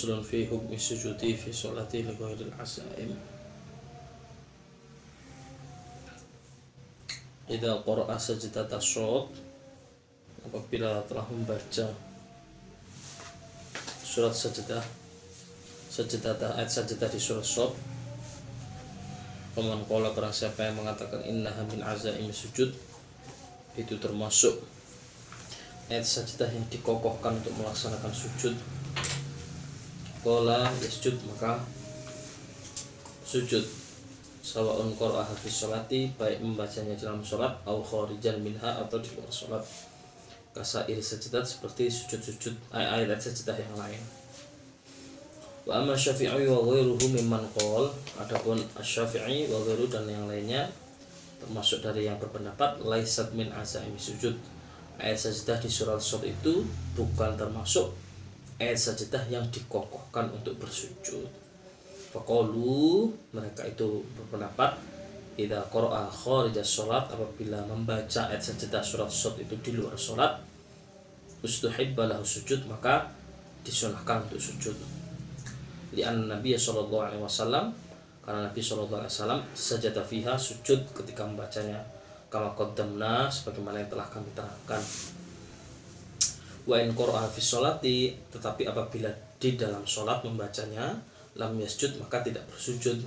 faslun fi hukmi sujudi fi sholati li ghairil asaim. Idza qara'a sajdat asyad apabila telah membaca surat sajdah sajdah ayat sajdah di surat Shad Paman kola kerang siapa yang mengatakan inna min azaim sujud itu termasuk ayat sajdah yang dikokohkan untuk melaksanakan sujud kola yasjud maka sujud. Sawaun qara'a fi sholati baik membacanya dalam sholat au kharijan minha atau di luar sholat. Kasair sajadat seperti sujud-sujud ayat-ayat sajadah yang lain. Wa amma syafi'i wa ghairuhu mimman qol. Adapun asy-syafi'i wa ghairu dan yang lainnya termasuk dari yang berpendapat laisat min azaimi sujud. Ayat sajadah di surat shad itu bukan termasuk ayat sajadah yang dikokohkan untuk bersujud Faqalu mereka itu berpendapat Idza qara'a kharijas sholat apabila membaca ayat sajadah surat shad itu di luar sholat ustuhibba lahu sujud maka disunahkan untuk sujud. Lian Nabi sallallahu alaihi wasallam karena Nabi sallallahu alaihi wasallam sajadah fiha sujud ketika membacanya kama qaddamna sebagaimana yang telah kami terangkan. Wa in qara'a fi sholati tetapi apabila di dalam sholat membacanya lam yasjud maka tidak bersujud.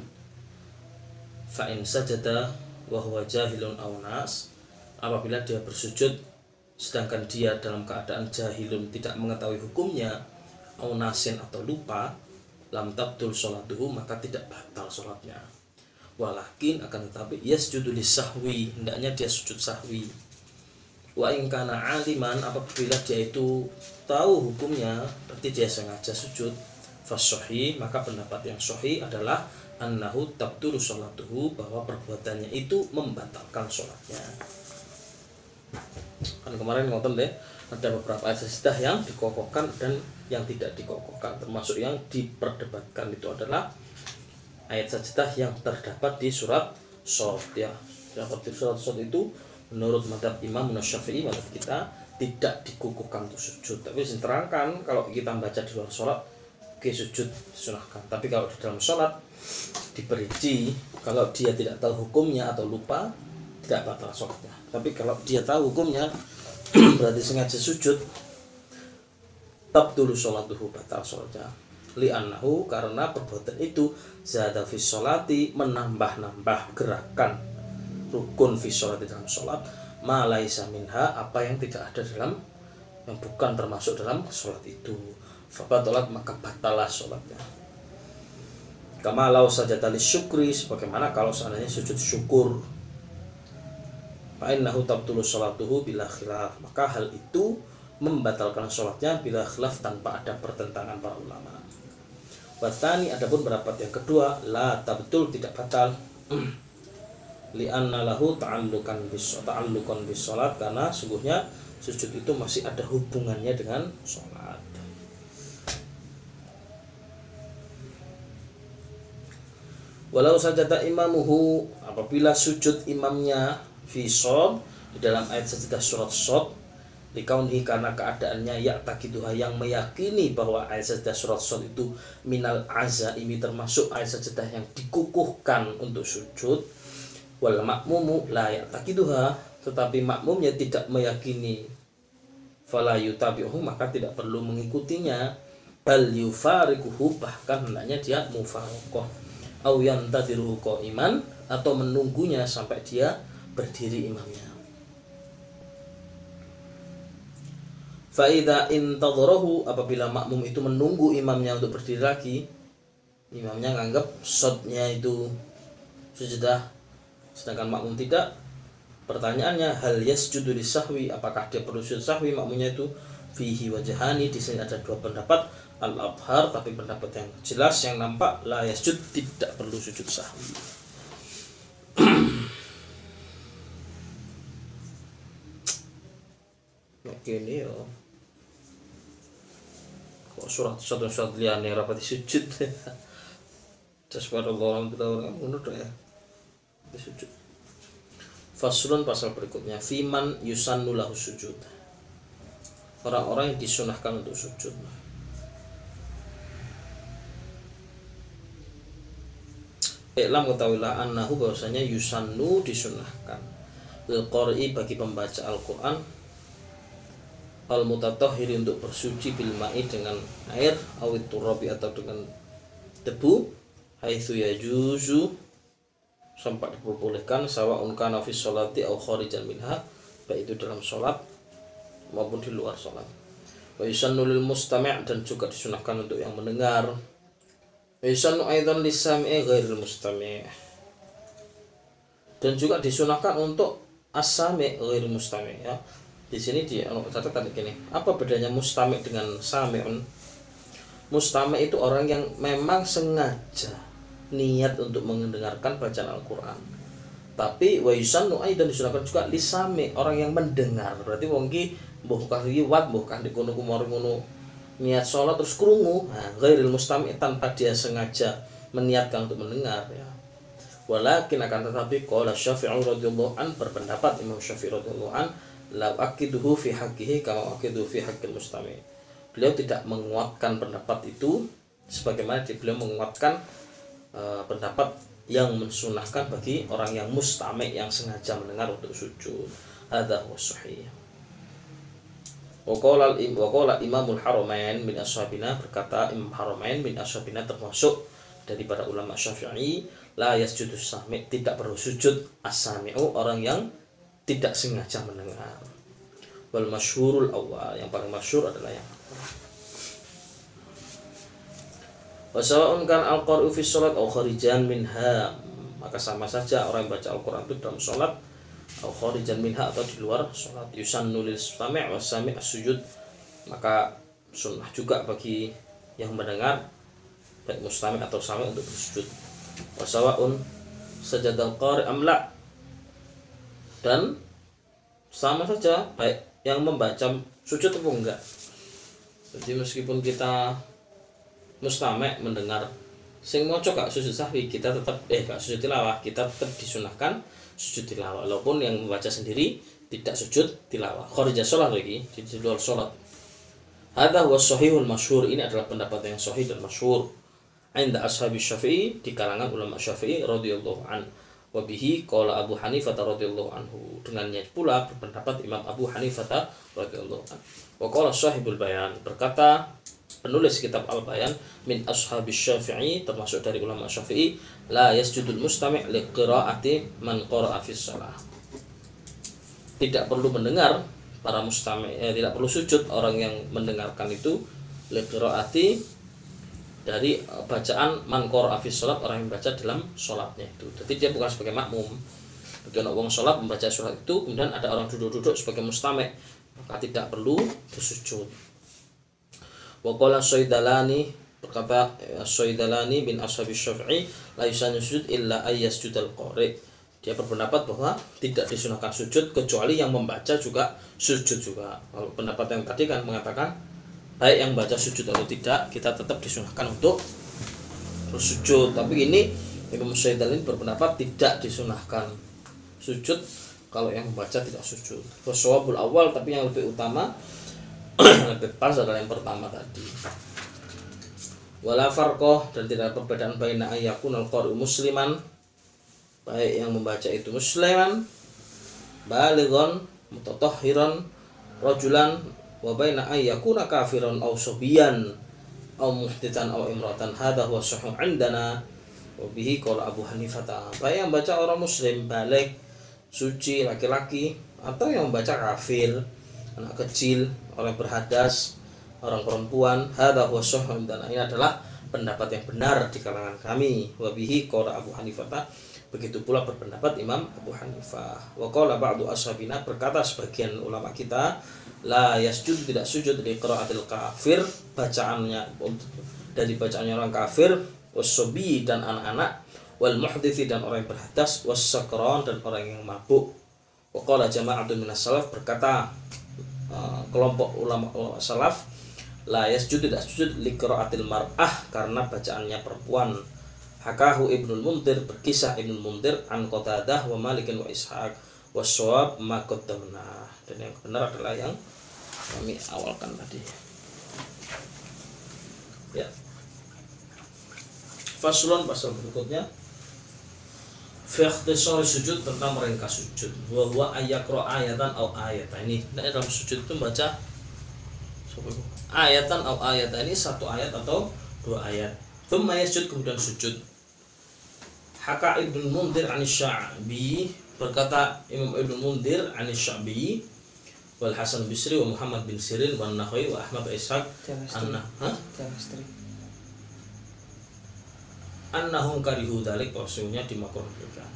Fa in sajada wa huwa jahilun aw nas apabila dia bersujud sedangkan dia dalam keadaan jahilun tidak mengetahui hukumnya aw nasin atau lupa lam tabtul sholatuhu maka tidak batal sholatnya. Walakin akan tetapi yasjudu sahwi hendaknya dia sujud sahwi wa in kana aliman apabila dia itu tahu hukumnya berarti dia sengaja sujud. Fasohi maka pendapat yang sohi adalah annahu tabturu sholatuhu bahwa perbuatannya itu membatalkan sholatnya. Kan kemarin ngotot deh ada beberapa ayat yang dikokohkan dan yang tidak dikokohkan. Termasuk yang diperdebatkan itu adalah ayat sajdah yang terdapat di surat Shod ya. Terdapat di surat Shod itu menurut madhab Imam Syafi'i madhab kita tidak dikukuhkan untuk sujud. Tapi terangkan kalau kita baca di luar sholat oke sujud disunahkan. Tapi kalau di dalam sholat diperinci kalau dia tidak tahu hukumnya atau lupa tidak batal sholatnya. Tapi kalau dia tahu hukumnya berarti sengaja sujud sholat dulu batal sholatnya. Li'annahu karena perbuatan itu zada fi sholati menambah-nambah gerakan rukun fi sholati dalam sholat malaisa minha apa yang tidak ada dalam yang bukan termasuk dalam sholat itu. Fabatalat maka batalah sholatnya. Kama lau saja tali syukri sebagaimana kalau seandainya sujud syukur. Fa'innahu tabtulu sholatuhu bila khilaf. Maka hal itu membatalkan sholatnya bila khilaf tanpa ada pertentangan para ulama. Watani adapun pendapat yang kedua la tabtul tidak batal li'anna lahu ta'allukan bis ta'allukan bis sholat karena sungguhnya sujud itu masih ada hubungannya dengan sholat. Walau sajada imamuhu apabila sujud imamnya fi di dalam ayat sajadah surat shod dikaunhi karena keadaannya ya takiduha yang meyakini bahwa ayat sajadah surat shod itu minal aza ini termasuk ayat sajadah yang dikukuhkan untuk sujud wal makmumu la ya takiduha tetapi makmumnya tidak meyakini. Fala yutabi'uhu maka tidak perlu mengikutinya. Bal yufariquhu bahkan hendaknya dia mufarokoh. Au yantadiruhu iman atau menunggunya sampai dia berdiri imamnya. Faida intadharahu apabila makmum itu menunggu imamnya untuk berdiri lagi, imamnya nganggap shotnya itu sudah sedangkan makmum tidak. Pertanyaannya hal yasjudu sahwi? Apakah dia perlu sujud sahwi? Makmumnya itu fihi wajahani. Di sini ada dua pendapat. Al abhar tapi pendapat yang jelas yang nampak la yasjud tidak perlu sujud sahwi. Oke ini yo kok surat satu surat liane rapat sujud. Orang kita orang menurut ya sujud faslun pasal berikutnya. Fiman yusannulahu sujud. Orang-orang yang disunahkan untuk sujud. Iklam ketahuilah annahu bahwasanya yusannu disunahkan. Lil bagi pembaca Al-Qur'an. Al mutatahhiri untuk bersuci bilmai dengan air awit turabi atau dengan debu haitsu yajuzu sampai diperbolehkan sawa unkana fi sholati au kharijan minha baik itu dalam sholat maupun di luar sholat. Wa yusannu lil dan juga disunahkan untuk yang mendengar. Wa yusannu aidan lisami'i ghairil mustami' dan juga disunahkan untuk asami ghairil mustami' ya. Di sini dia catatan gini. Apa bedanya mustami' dengan sami'un? Mustami' itu orang yang memang sengaja niat untuk mendengarkan bacaan Al-Qur'an. Tapi wa yusannu aidan disunahkan juga lisami orang yang mendengar. Berarti wong ki mbuh liwat mbuh kah dikono kumari ngono niat sholat terus krungu. Nah ghairil mustami tanpa dia sengaja meniatkan untuk mendengar ya. Walakin akan tetapi qala Syafi'i radhiyallahu an berpendapat Imam Syafi'i radhiyallahu an la aqiduhu fi haqqihi kama aqiduhu fi haqqil mustami. Beliau tidak menguatkan pendapat itu sebagaimana beliau menguatkan uh, pendapat yang mensunahkan bagi orang yang mustami yang sengaja mendengar untuk sujud. Ada Waqala waqala Imamul Haramain min ashabina berkata Imam Haramain min ashabina termasuk dari para ulama Syafi'i la yasjudu sami tidak perlu sujud. Asami'u orang yang tidak sengaja mendengar. Wal masyhurul awal yang paling masyhur adalah yang Wasawa'un kan al-qar'u fi sholat au kharijan minha. Maka sama saja orang yang baca Al-Quran itu dalam sholat au kharijan minha atau di luar sholat. Yusannu lil sami' wa sami' sujud maka sunnah juga bagi yang mendengar baik mustami' atau sami' untuk bersujud. Wasawa'un sajadal qari amla dan sama saja baik yang membaca sujud atau enggak. Jadi meskipun kita mustame mendengar sing moco gak sujud sahwi kita tetap eh gak sujud tilawah kita tetap disunahkan sujud tilawah. Walaupun yang membaca sendiri tidak sujud tilawah. Kharija sholat lagi di luar sholat. Hada huwa sahihul masyhur. Ini adalah pendapat yang sahih dan masyhur. Ainda ashabi syafi'i di kalangan ulama syafi'i radhiyallahu an. Wabihi qala Abu Hanifah radhiyallahu anhu. Dengannya pula berpendapat Imam Abu Hanifah radhiyallahu anhu wa qala sahibul bayan berkata penulis kitab Al-Bayan min ashabis syafi'i termasuk dari ulama syafi'i la yasjudul mustami' li qira'ati man qara'a fi shalah tidak perlu mendengar para mustami' eh, tidak perlu sujud orang yang mendengarkan itu li qira'ati dari eh, bacaan man qara'a fi shalat orang yang baca dalam sholatnya itu. Jadi dia bukan sebagai makmum. Bagi orang sholat membaca sholat itu kemudian ada orang duduk-duduk sebagai mustami' maka tidak perlu bersujud Waqala Syaidalani berkata Syaidalani bin Ashabi Syafi'i la yusanu sujud illa ayyasjudal qari. Dia berpendapat bahwa tidak disunahkan sujud kecuali yang membaca juga sujud juga. Kalau pendapat yang tadi kan mengatakan baik yang baca sujud atau tidak kita tetap disunahkan untuk bersujud. Tapi ini Imam Syaidalani berpendapat tidak disunahkan sujud kalau yang membaca tidak sujud. Waswabul awal tapi yang lebih utama lebih pas adalah yang pertama tadi. Wala farqoh dan tidak ada perbedaan baina ayakun al musliman baik yang membaca itu musliman baligon mutatahhiran rajulan wa baina ayyakuna kafiran aw subiyan aw muhditan aw imratan. Hadha huwa sahih indana. Wa bihi qala Abu Hanifah baik yang baca orang muslim balik suci laki-laki atau yang membaca kafir anak kecil orang berhadas orang perempuan hadza huwa dan ini adalah pendapat yang benar di kalangan kami. Wabihi qala Abu Hanifah. Begitu pula berpendapat Imam Abu Hanifah. Wa qala ba'du ashabina berkata sebagian ulama kita la yasjud tidak sujud di qiraatil kafir. Bacaannya dari bacaannya orang kafir wasobi dan anak-anak wal muhdithi dan orang yang berhadas wasakron dan orang yang mabuk. Wa qala jama'atun minas salaf berkata Eh, kelompok ulama ulama salaf la yasjud tidak sujud qiraatil mar'ah karena bacaannya perempuan. Hakahu ibnul mundir berkisah ibnul mundir an qatadah wa malikin wa ishaq wa shawab ma dan yang benar adalah yang kami awalkan tadi. Ya. Faslon pasal berikutnya fi ikhtisar sujud tentang meringkas sujud. Wa huwa ayakro ayatan au ayatan. Ini nah, dalam sujud itu baca ayatan au ayatan. Ini satu ayat atau dua ayat. Thumma yasjud kemudian sujud. Haka Ibnu Mundir an Sya'bi berkata Imam Ibnu Mundir an Sya'bi wal Hasan Bisri wa Muhammad bin Sirin wa Nakhai wa Ahmad Ishaq ha annahum karihu dalik maksudnya dimakruhkan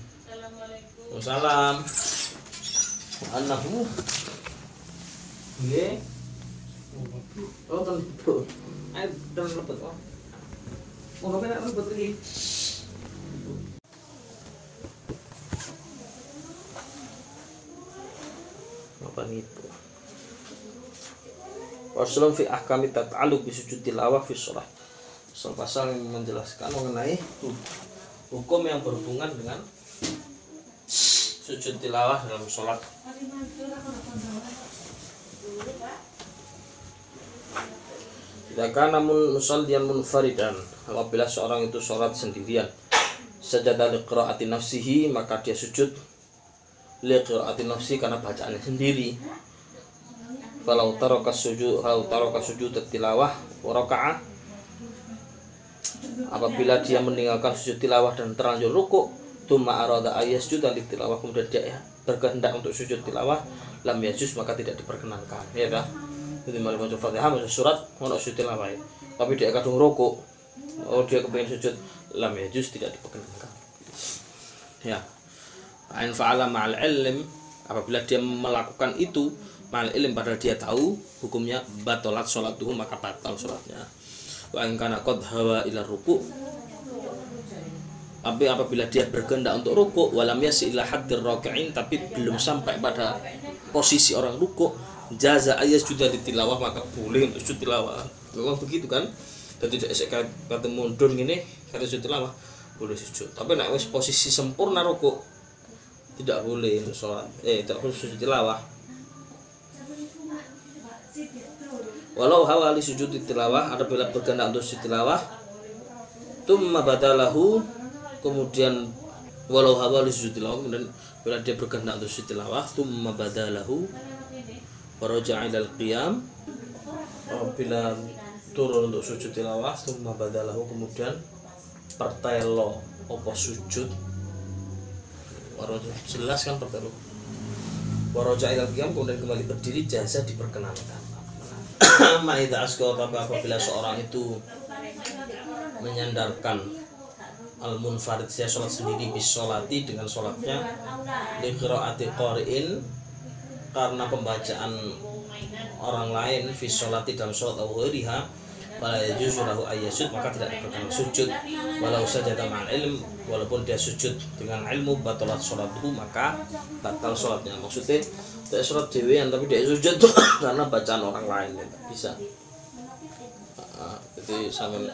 Wassalam annahu. Nggih oh ten ayo ten lebet oh. Mau ngapain lebet lagi? Apa itu Wasallam fi ahkami tata'aluk bisujud tilawah fi sholat pasal yang menjelaskan mengenai hukum yang berhubungan dengan sujud tilawah dalam sholat. Jika namun musallian munfaridan. Apabila seorang itu sholat sendirian sajadah liqra'ati nafsihi maka dia sujud liqra'ati nafsi karena bacaannya sendiri. Falau taraka sujud falau taraka sujud tilawah wa apabila dia meninggalkan sujud tilawah dan terlanjur ruku tuma arada ayas dan tilawah kemudian dia ya, berkehendak untuk sujud tilawah lam yajus maka tidak diperkenankan. Ya dah jadi malah baca fatihah baca surat mau sujud tilawah. Tapi dia kadung ruku oh dia kepengen sujud lam yajus tidak diperkenankan. Ya. Ain fa'ala ma'al ilm apabila dia melakukan itu ma'al ilm padahal dia tahu hukumnya batolat sholat maka batal sholatnya wa kana ruku. Tapi apabila dia berkehendak untuk ruku walam yasi ila haddir tapi belum sampai pada posisi orang ruku jaza ayat sudah ditilawah maka boleh untuk sujud tilawah. Memang begitu kan? Dan tidak esek kata mundur gini kata sujud tilawah boleh sujud. Tapi nak posisi sempurna ruku tidak boleh sholat. Eh tidak boleh sujud tilawah walau hawali sujud tilawah apabila berkenan untuk sujud tilawah. Tumma badalahu kemudian walau hawali sujud tilawah kemudian bila dia berkenan untuk sujud tilawah. Tumma badalahu waraja'a ilal qiyam. Apabila turun untuk sujud tilawah tumma badalahu kemudian pertelo opo sujud. Jelas kan pertelo? Waraja'a ilal qiyam kemudian kembali berdiri jasa diperkenankan Ma'idha askar tapi apabila seorang itu menyandarkan al munfarid saya sholat sendiri bis sholati dengan sholatnya li qiraati qari'in karena pembacaan orang lain fi sholati dalam sholat al ghiriha wala yajuzu lahu ayyasud maka tidak diperkenankan sujud. Walau saja dengan ilm walaupun dia sujud dengan ilmu batalat sholatku maka batal sholatnya. Maksudnya tidak sholat dewean tapi dia sujud karena bacaan orang lain ya bisa. Nah, jadi sambil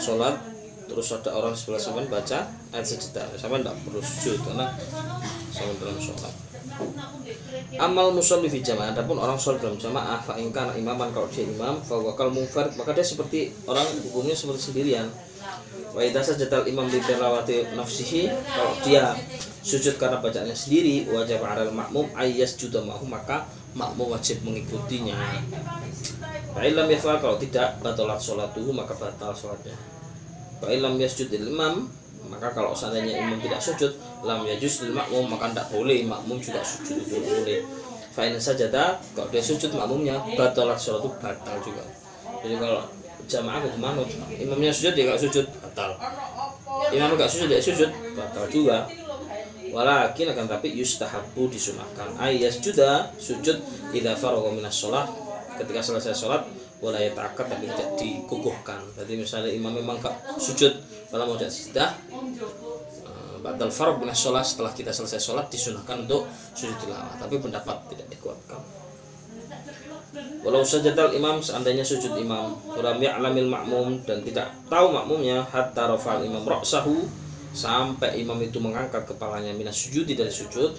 sholat terus ada orang sebelah sampean baca ayat sejuta sampean tidak perlu sujud karena sampean dalam sholat. Amal musolli fi jamaah. Adapun orang sholat dalam jamaah fa imaman kalau dia imam fa wakal maka dia seperti orang hukumnya seperti sendirian. Wa idza imam di tilawati nafsihi kalau dia sujud karena bacaannya sendiri wajib al makmum ayas juda mahu maka makmum wajib mengikutinya. Fa'ilam yafal kalau tidak batalat sholatuhu maka batal sholatnya. Fa'ilam yasjud imam maka kalau seandainya imam tidak sujud lam yajus lil makmum maka tidak boleh makmum juga sujud itu boleh. Fa'in sajadah kalau dia sujud makmumnya batalat itu batal juga. Jadi kalau jamaah itu manut imamnya sujud dia gak sujud batal. Imam gak sujud dia sujud batal juga walakin akan tapi yustahabu disunahkan. Ayas juda sujud idza faragha minas sholat. Ketika selesai sholat wala yata'akkad tapi tidak dikukuhkan. Jadi misalnya imam memang sujud kalau mau sudah eh, batal faragh minas sholat setelah kita selesai sholat disunahkan untuk sujud tilawah tapi pendapat tidak dikuatkan. Walau sajadal imam seandainya sujud imam. Walam ya'lamil makmum dan tidak tahu makmumnya Hatta rafal imam roksahu Sampai imam itu mengangkat kepalanya minas sujud dari sujud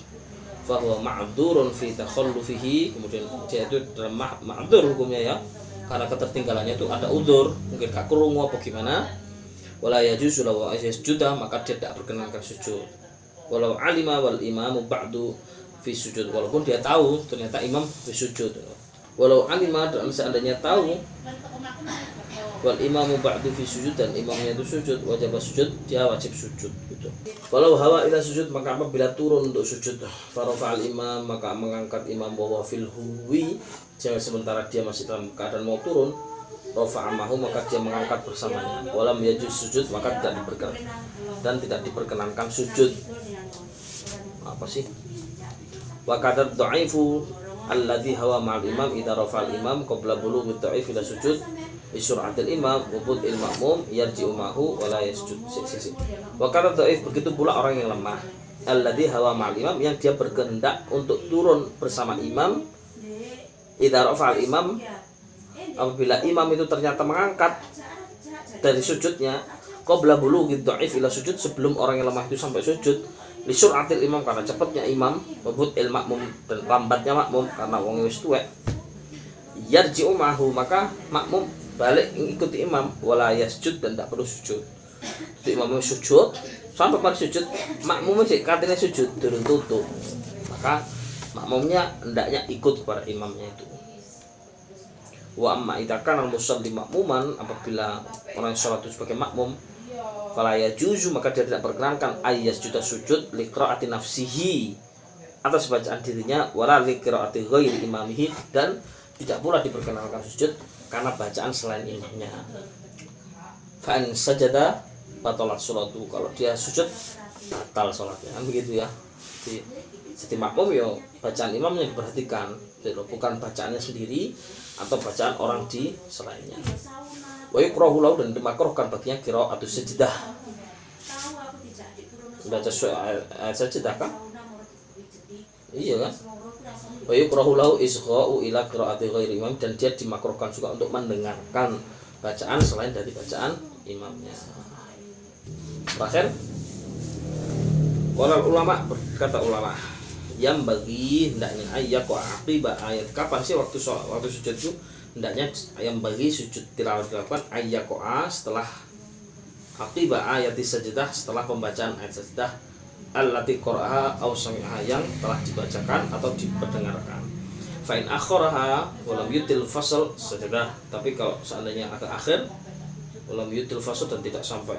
Fahuwa ma'adurun fi takhallufihi. Kemudian dia itu dalam ma'adur hukumnya ya. Karena ketertinggalannya itu ada udur Mungkin kak kurungu apa gimana. Wala yajuzu lahu juda Maka dia tidak berkenankan sujud. Walau alima wal imamu ba'du fi sujud. Walaupun dia tahu ternyata imam fi sujud. Walau alima dan seandainya tahu wal imamu ba'du fi sujud dan imamnya itu sujud wajib sujud dia wajib sujud gitu. Walau hawa ila sujud maka apabila turun untuk sujud. Farofa al imam maka mengangkat imam bahwa fil huwi jangan sementara dia masih dalam keadaan mau turun. Rofa amahu maka dia mengangkat bersamanya. Walam yajuz sujud maka tidak diperkenan dan tidak diperkenankan sujud. Apa sih? Wa kadar dha'ifu alladhi hawa ma'al imam idza rafa al imam qabla dha'if ila sujud isyuratil imam wubud il makmum umahu wala yasjud. Wa kata dhaif begitu pula orang yang lemah. Alladhi hawa ma'al imam yang dia berkehendak untuk turun bersama imam. Idza al imam apabila imam itu ternyata mengangkat dari sujudnya qabla bulughi dhaif ila sujud sebelum orang yang lemah itu sampai sujud lisuratil imam karena cepatnya imam wubud il makmum dan lambatnya makmum karena wong wis tuwek. Yarji umahu maka makmum balik ikuti imam wala yasjud dan tak perlu sujud. Jadi imam sujud sampai pada sujud makmum sih katanya sujud turun tutup. Maka makmumnya hendaknya ikut kepada imamnya itu. Wa amma idakan al musalli makmuman apabila orang sholat itu sebagai makmum fala juzu maka dia tidak perkenankan ayat juta sujud liqraati nafsihi atas bacaan dirinya wala liqraati ghairi imamihi dan tidak pula diperkenalkan sujud karena bacaan selain imamnya. Fa'an sajada batalat sholatu. Kalau dia sujud batal sholatnya. Kan begitu ya. Jadi, jadi makmum ya bacaan imamnya diperhatikan. Jadi, bukan bacaannya sendiri atau bacaan orang di selainnya. Wa yukrahu dan dimakruhkan baginya kira atau sejedah baca ayat sejedah kan? Iya kan wa lahu isgha'u ila qiraati ghairi imam dan dia dimakruhkan juga untuk mendengarkan bacaan selain dari bacaan imamnya. Terakhir Kalau ulama berkata ulama yang bagi hendaknya ayat kok aqiba ayat kapan sih waktu sholat waktu sujud itu hendaknya yang bagi sujud tilawat dilakukan ayat kok setelah aqiba ayat sajadah setelah pembacaan ayat sajadah allati qara'aha aw sami'aha yang telah dibacakan atau diperdengarkan. Fa in akharaha walam yutil fasal sajadah. Tapi kalau seandainya agak akhir walam yutil fasal dan tidak sampai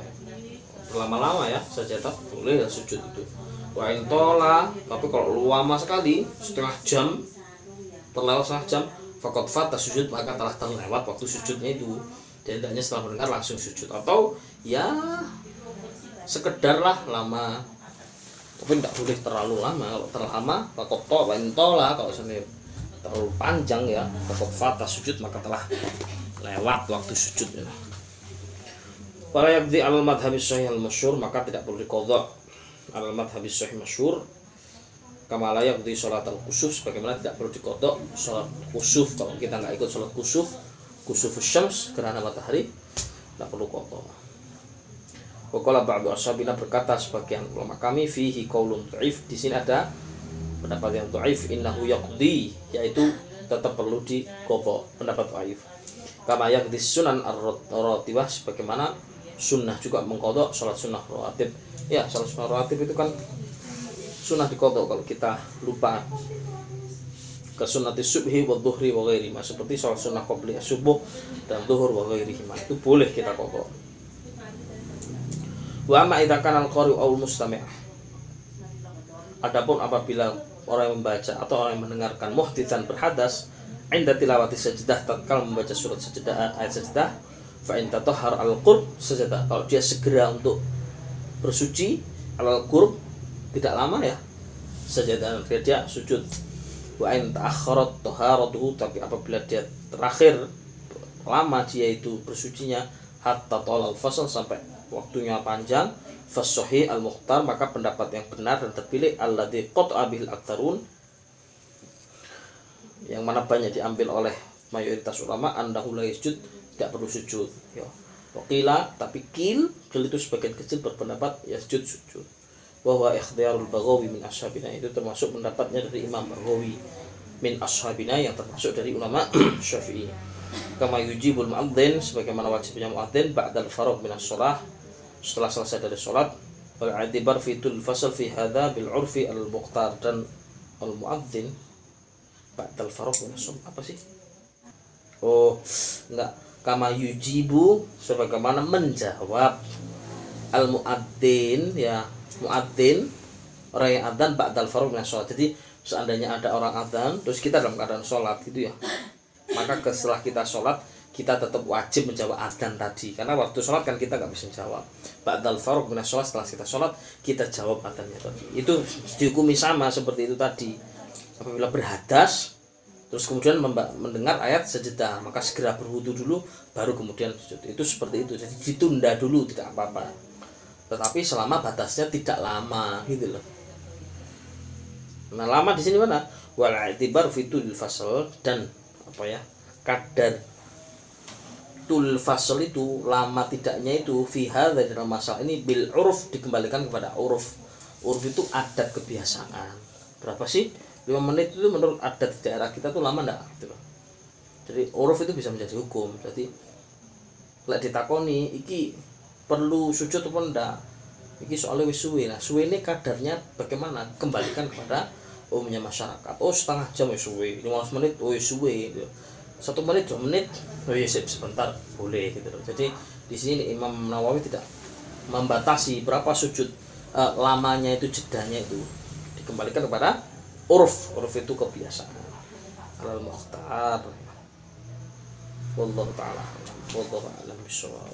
lama-lama ya sajadah boleh ya sujud itu. Wa in tola tapi kalau lama sekali setengah jam terlewat setengah jam fakot fata sujud maka telah terlewat waktu sujudnya itu dan hendaknya setelah mendengar langsung sujud atau ya sekedarlah lama tapi tidak boleh terlalu lama. Kalau terlalu lama pakok to tola kalau sini terlalu panjang ya pakok fata sujud maka telah lewat waktu sujud ya. Para yakdi al madhabis sahih al masyur maka tidak perlu dikodok. Al madhabis sahih masyur kama layak di sholat al kusuf sebagaimana tidak perlu dikodok sholat kusuf. Kalau kita nggak ikut sholat kusuf kusuf syams gerhana matahari tidak perlu kodok Wakala ba'du ashabina berkata sebagian ulama kami fihi qaulun dhaif. Di sini ada pendapat yang dhaif innahu yaqdi yaitu tetap perlu diqadha pendapat dhaif. Kama yaqdi sunan ar-rawatibah sebagaimana sunnah juga mengkodok salat sunnah rawatib. Ya, salat sunnah rawatib itu kan sunnah dikodok kalau kita lupa ke sunnati subhi wa dhuhri wa ghairi seperti salat sunnah qobliyah subuh dan duhur wa ghairihi itu boleh kita kodok Wa amma idza kana al-qari aw mustami' Adapun apabila orang yang membaca atau orang yang mendengarkan muhditsan berhadas inda tilawati sajdah tatkala membaca surat sajdah ayat sajdah fa in tatahhar al-qurb sajdah kalau dia segera untuk bersuci al-qurb tidak lama ya sajdah dia, dia sujud. Wa in ta'akhkharat taharatuhu tapi apabila dia terakhir lama dia itu bersucinya hatta tolal fasal sampai waktunya panjang fasohi al muhtar maka pendapat yang benar dan terpilih alladhi qad abil aktarun yang mana banyak diambil oleh mayoritas ulama andahu la yasjud tidak perlu sujud ya. Wakila tapi kil kil itu sebagian kecil berpendapat yasjud sujud. Bahwa ikhtiyarul baghawi min ashabina itu termasuk pendapatnya dari Imam Baghawi min ashabina yang termasuk dari ulama Syafi'i. Kama yujibul muadzin sebagaimana wajibnya muadzin ba'dal faragh min as setelah selesai dari sholat wal i'tibar fi tul fasl fi hadha bil urfi al muqtar dan al muadzin ba'dal farq apa sih? Oh enggak. Kama yujibu sebagaimana menjawab al muadzin ya muadzin orang yang adzan ba'dal farq min sholat jadi seandainya ada orang adzan terus kita dalam keadaan sholat gitu ya. Maka setelah kita sholat kita tetap wajib menjawab adzan tadi. Karena waktu sholat kan kita nggak bisa jawab. Ba'dal farq min sholat setelah kita sholat kita jawab adzannya tadi. Itu dihukumi sama seperti itu tadi. Apabila berhadas terus kemudian mendengar ayat sejedah maka segera berwudu dulu baru kemudian sujud. Itu seperti itu. Jadi ditunda dulu tidak apa-apa. Tetapi selama batasnya tidak lama gitu loh. Nah lama di sini mana? Wal fitul fasal dan apa ya kadar tul fasal itu lama tidaknya itu fiha dari dalam masalah ini bil uruf dikembalikan kepada uruf. Uruf itu adat kebiasaan. Berapa sih? 5 menit itu menurut adat daerah kita tuh lama enggak gitu jadi uruf itu bisa menjadi hukum. Jadi lek ditakoni iki perlu sujud atau enggak iki soalnya wis suwe. Nah suwe ini kadarnya bagaimana? Kembalikan kepada umumnya masyarakat. Oh setengah jam wis suwe. 15 menit oh suwe gitu satu menit dua menit. Oh iya sebentar. Boleh gitu loh. Jadi di sini Imam Nawawi tidak membatasi berapa sujud uh, lamanya itu jedanya itu. Dikembalikan kepada uruf. Uruf itu kebiasaan. Alal muhtar wallahu taala wallahu a'lam bishawab